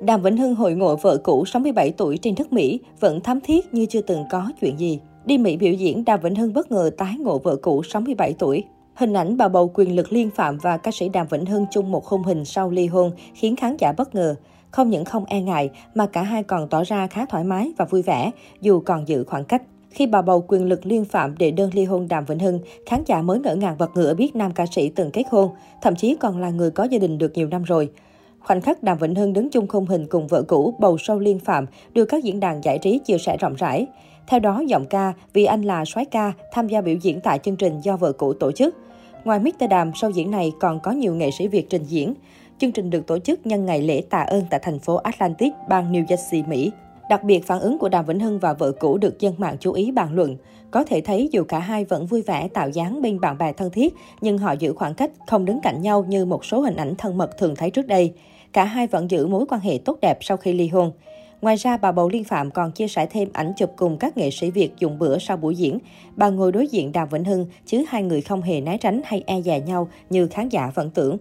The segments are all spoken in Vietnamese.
Đàm Vĩnh Hưng hội ngộ vợ cũ 67 tuổi trên đất Mỹ vẫn thắm thiết như chưa từng có chuyện gì. Đi Mỹ biểu diễn, Đàm Vĩnh Hưng bất ngờ tái ngộ vợ cũ 67 tuổi. Hình ảnh bà bầu quyền lực liên phạm và ca sĩ Đàm Vĩnh Hưng chung một khung hình sau ly hôn khiến khán giả bất ngờ. Không những không e ngại mà cả hai còn tỏ ra khá thoải mái và vui vẻ dù còn giữ khoảng cách. Khi bà bầu quyền lực liên phạm đệ đơn ly hôn Đàm Vĩnh Hưng, khán giả mới ngỡ ngàng bật ngửa biết nam ca sĩ từng kết hôn, thậm chí còn là người có gia đình được nhiều năm rồi. Khoảnh khắc Đàm Vĩnh Hưng đứng chung khung hình cùng vợ cũ bầu sâu liên phạm được các diễn đàn giải trí chia sẻ rộng rãi. Theo đó, giọng ca Vì Anh là soái ca tham gia biểu diễn tại chương trình do vợ cũ tổ chức. Ngoài Mr. Đàm, sau diễn này còn có nhiều nghệ sĩ Việt trình diễn. Chương trình được tổ chức nhân ngày lễ tạ ơn tại thành phố Atlantic, bang New Jersey, Mỹ. Đặc biệt, phản ứng của Đàm Vĩnh Hưng và vợ cũ được dân mạng chú ý bàn luận. Có thể thấy dù cả hai vẫn vui vẻ tạo dáng bên bạn bè thân thiết, nhưng họ giữ khoảng cách, không đứng cạnh nhau như một số hình ảnh thân mật thường thấy trước đây. Cả hai vẫn giữ mối quan hệ tốt đẹp sau khi ly hôn. Ngoài ra, bà Bầu Liên Phạm còn chia sẻ thêm ảnh chụp cùng các nghệ sĩ Việt dùng bữa sau buổi diễn. Bà ngồi đối diện Đàm Vĩnh Hưng, chứ hai người không hề né tránh hay e dè nhau như khán giả vẫn tưởng.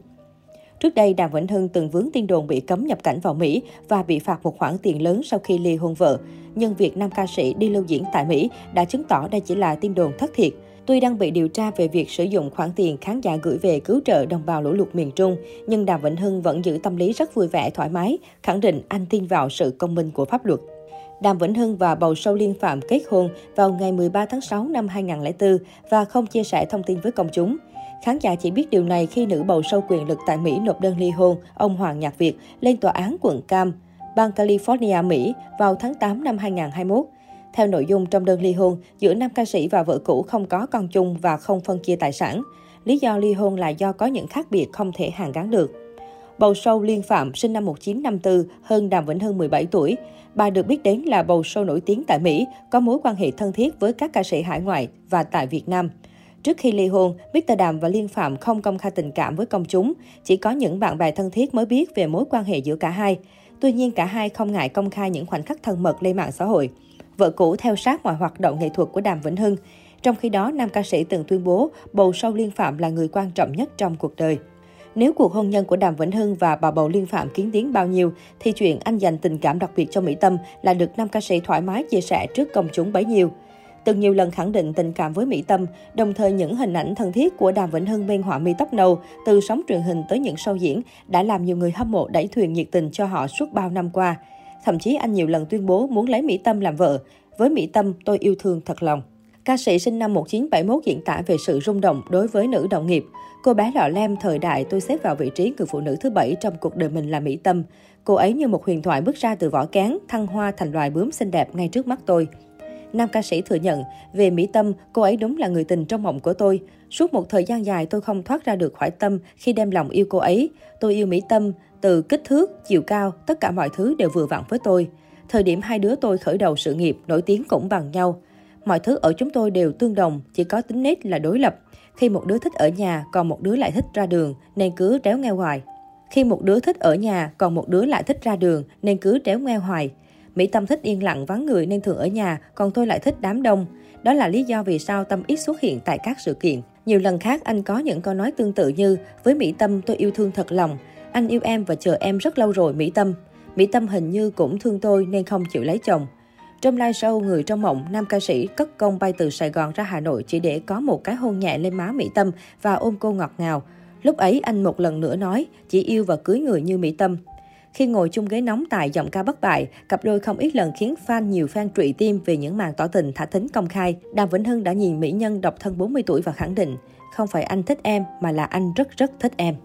Trước đây, Đàm Vĩnh Hưng từng vướng tin đồn bị cấm nhập cảnh vào Mỹ và bị phạt một khoản tiền lớn sau khi ly hôn vợ. Nhưng việc nam ca sĩ đi lưu diễn tại Mỹ đã chứng tỏ đây chỉ là tin đồn thất thiệt. Tuy đang bị điều tra về việc sử dụng khoản tiền khán giả gửi về cứu trợ đồng bào lũ lụt miền Trung, nhưng Đàm Vĩnh Hưng vẫn giữ tâm lý rất vui vẻ, thoải mái, khẳng định anh tin vào sự công minh của pháp luật. Đàm Vĩnh Hưng và bầu sâu liên phạm kết hôn vào ngày 13 tháng 6 năm 2004 và không chia sẻ thông tin với công chúng. Khán giả chỉ biết điều này khi nữ bầu sâu quyền lực tại Mỹ nộp đơn ly hôn ông Hoàng Nhạc Việt lên tòa án quận Cam, bang California, Mỹ vào tháng 8 năm 2021. Theo nội dung trong đơn ly hôn, giữa nam ca sĩ và vợ cũ không có con chung và không phân chia tài sản. Lý do ly hôn là do có những khác biệt không thể hàn gắn được. Bầu sâu Liên Phạm sinh năm 1954, hơn Đàm Vĩnh Hưng 17 tuổi. Bà được biết đến là bầu sâu nổi tiếng tại Mỹ, có mối quan hệ thân thiết với các ca sĩ hải ngoại và tại Việt Nam. Trước khi ly hôn, Mr. Đàm và Liên Phạm không công khai tình cảm với công chúng, chỉ có những bạn bè thân thiết mới biết về mối quan hệ giữa cả hai. Tuy nhiên, cả hai không ngại công khai những khoảnh khắc thân mật lên mạng xã hội. Vợ cũ theo sát mọi hoạt động nghệ thuật của Đàm Vĩnh Hưng. Trong khi đó, nam ca sĩ từng tuyên bố bầu sau Liên Phạm là người quan trọng nhất trong cuộc đời. Nếu cuộc hôn nhân của Đàm Vĩnh Hưng và bà bầu Liên Phạm kiến tiến bao nhiêu, thì chuyện anh dành tình cảm đặc biệt cho Mỹ Tâm là được nam ca sĩ thoải mái chia sẻ trước công chúng bấy nhiêu từng nhiều lần khẳng định tình cảm với Mỹ Tâm, đồng thời những hình ảnh thân thiết của Đàm Vĩnh Hưng bên họa mi tóc nâu, từ sóng truyền hình tới những show diễn, đã làm nhiều người hâm mộ đẩy thuyền nhiệt tình cho họ suốt bao năm qua. Thậm chí anh nhiều lần tuyên bố muốn lấy Mỹ Tâm làm vợ. Với Mỹ Tâm, tôi yêu thương thật lòng. Ca sĩ sinh năm 1971 diễn tả về sự rung động đối với nữ đồng nghiệp. Cô bé lọ lem thời đại tôi xếp vào vị trí người phụ nữ thứ bảy trong cuộc đời mình là Mỹ Tâm. Cô ấy như một huyền thoại bước ra từ vỏ kén, thăng hoa thành loài bướm xinh đẹp ngay trước mắt tôi. Nam ca sĩ thừa nhận, về Mỹ Tâm, cô ấy đúng là người tình trong mộng của tôi. Suốt một thời gian dài tôi không thoát ra được khỏi tâm khi đem lòng yêu cô ấy. Tôi yêu Mỹ Tâm, từ kích thước, chiều cao, tất cả mọi thứ đều vừa vặn với tôi. Thời điểm hai đứa tôi khởi đầu sự nghiệp, nổi tiếng cũng bằng nhau. Mọi thứ ở chúng tôi đều tương đồng, chỉ có tính nết là đối lập. Khi một đứa thích ở nhà, còn một đứa lại thích ra đường, nên cứ tréo nghe hoài. Khi một đứa thích ở nhà, còn một đứa lại thích ra đường, nên cứ tréo nghe hoài. Mỹ Tâm thích yên lặng vắng người nên thường ở nhà, còn tôi lại thích đám đông. Đó là lý do vì sao Tâm ít xuất hiện tại các sự kiện. Nhiều lần khác anh có những câu nói tương tự như Với Mỹ Tâm tôi yêu thương thật lòng, anh yêu em và chờ em rất lâu rồi Mỹ Tâm. Mỹ Tâm hình như cũng thương tôi nên không chịu lấy chồng. Trong live show Người trong mộng, nam ca sĩ cất công bay từ Sài Gòn ra Hà Nội chỉ để có một cái hôn nhẹ lên má Mỹ Tâm và ôm cô ngọt ngào. Lúc ấy anh một lần nữa nói, chỉ yêu và cưới người như Mỹ Tâm. Khi ngồi chung ghế nóng tại giọng ca bất bại, cặp đôi không ít lần khiến fan nhiều fan trụy tim về những màn tỏ tình thả thính công khai. Đàm Vĩnh Hưng đã nhìn mỹ nhân độc thân 40 tuổi và khẳng định, không phải anh thích em mà là anh rất rất thích em.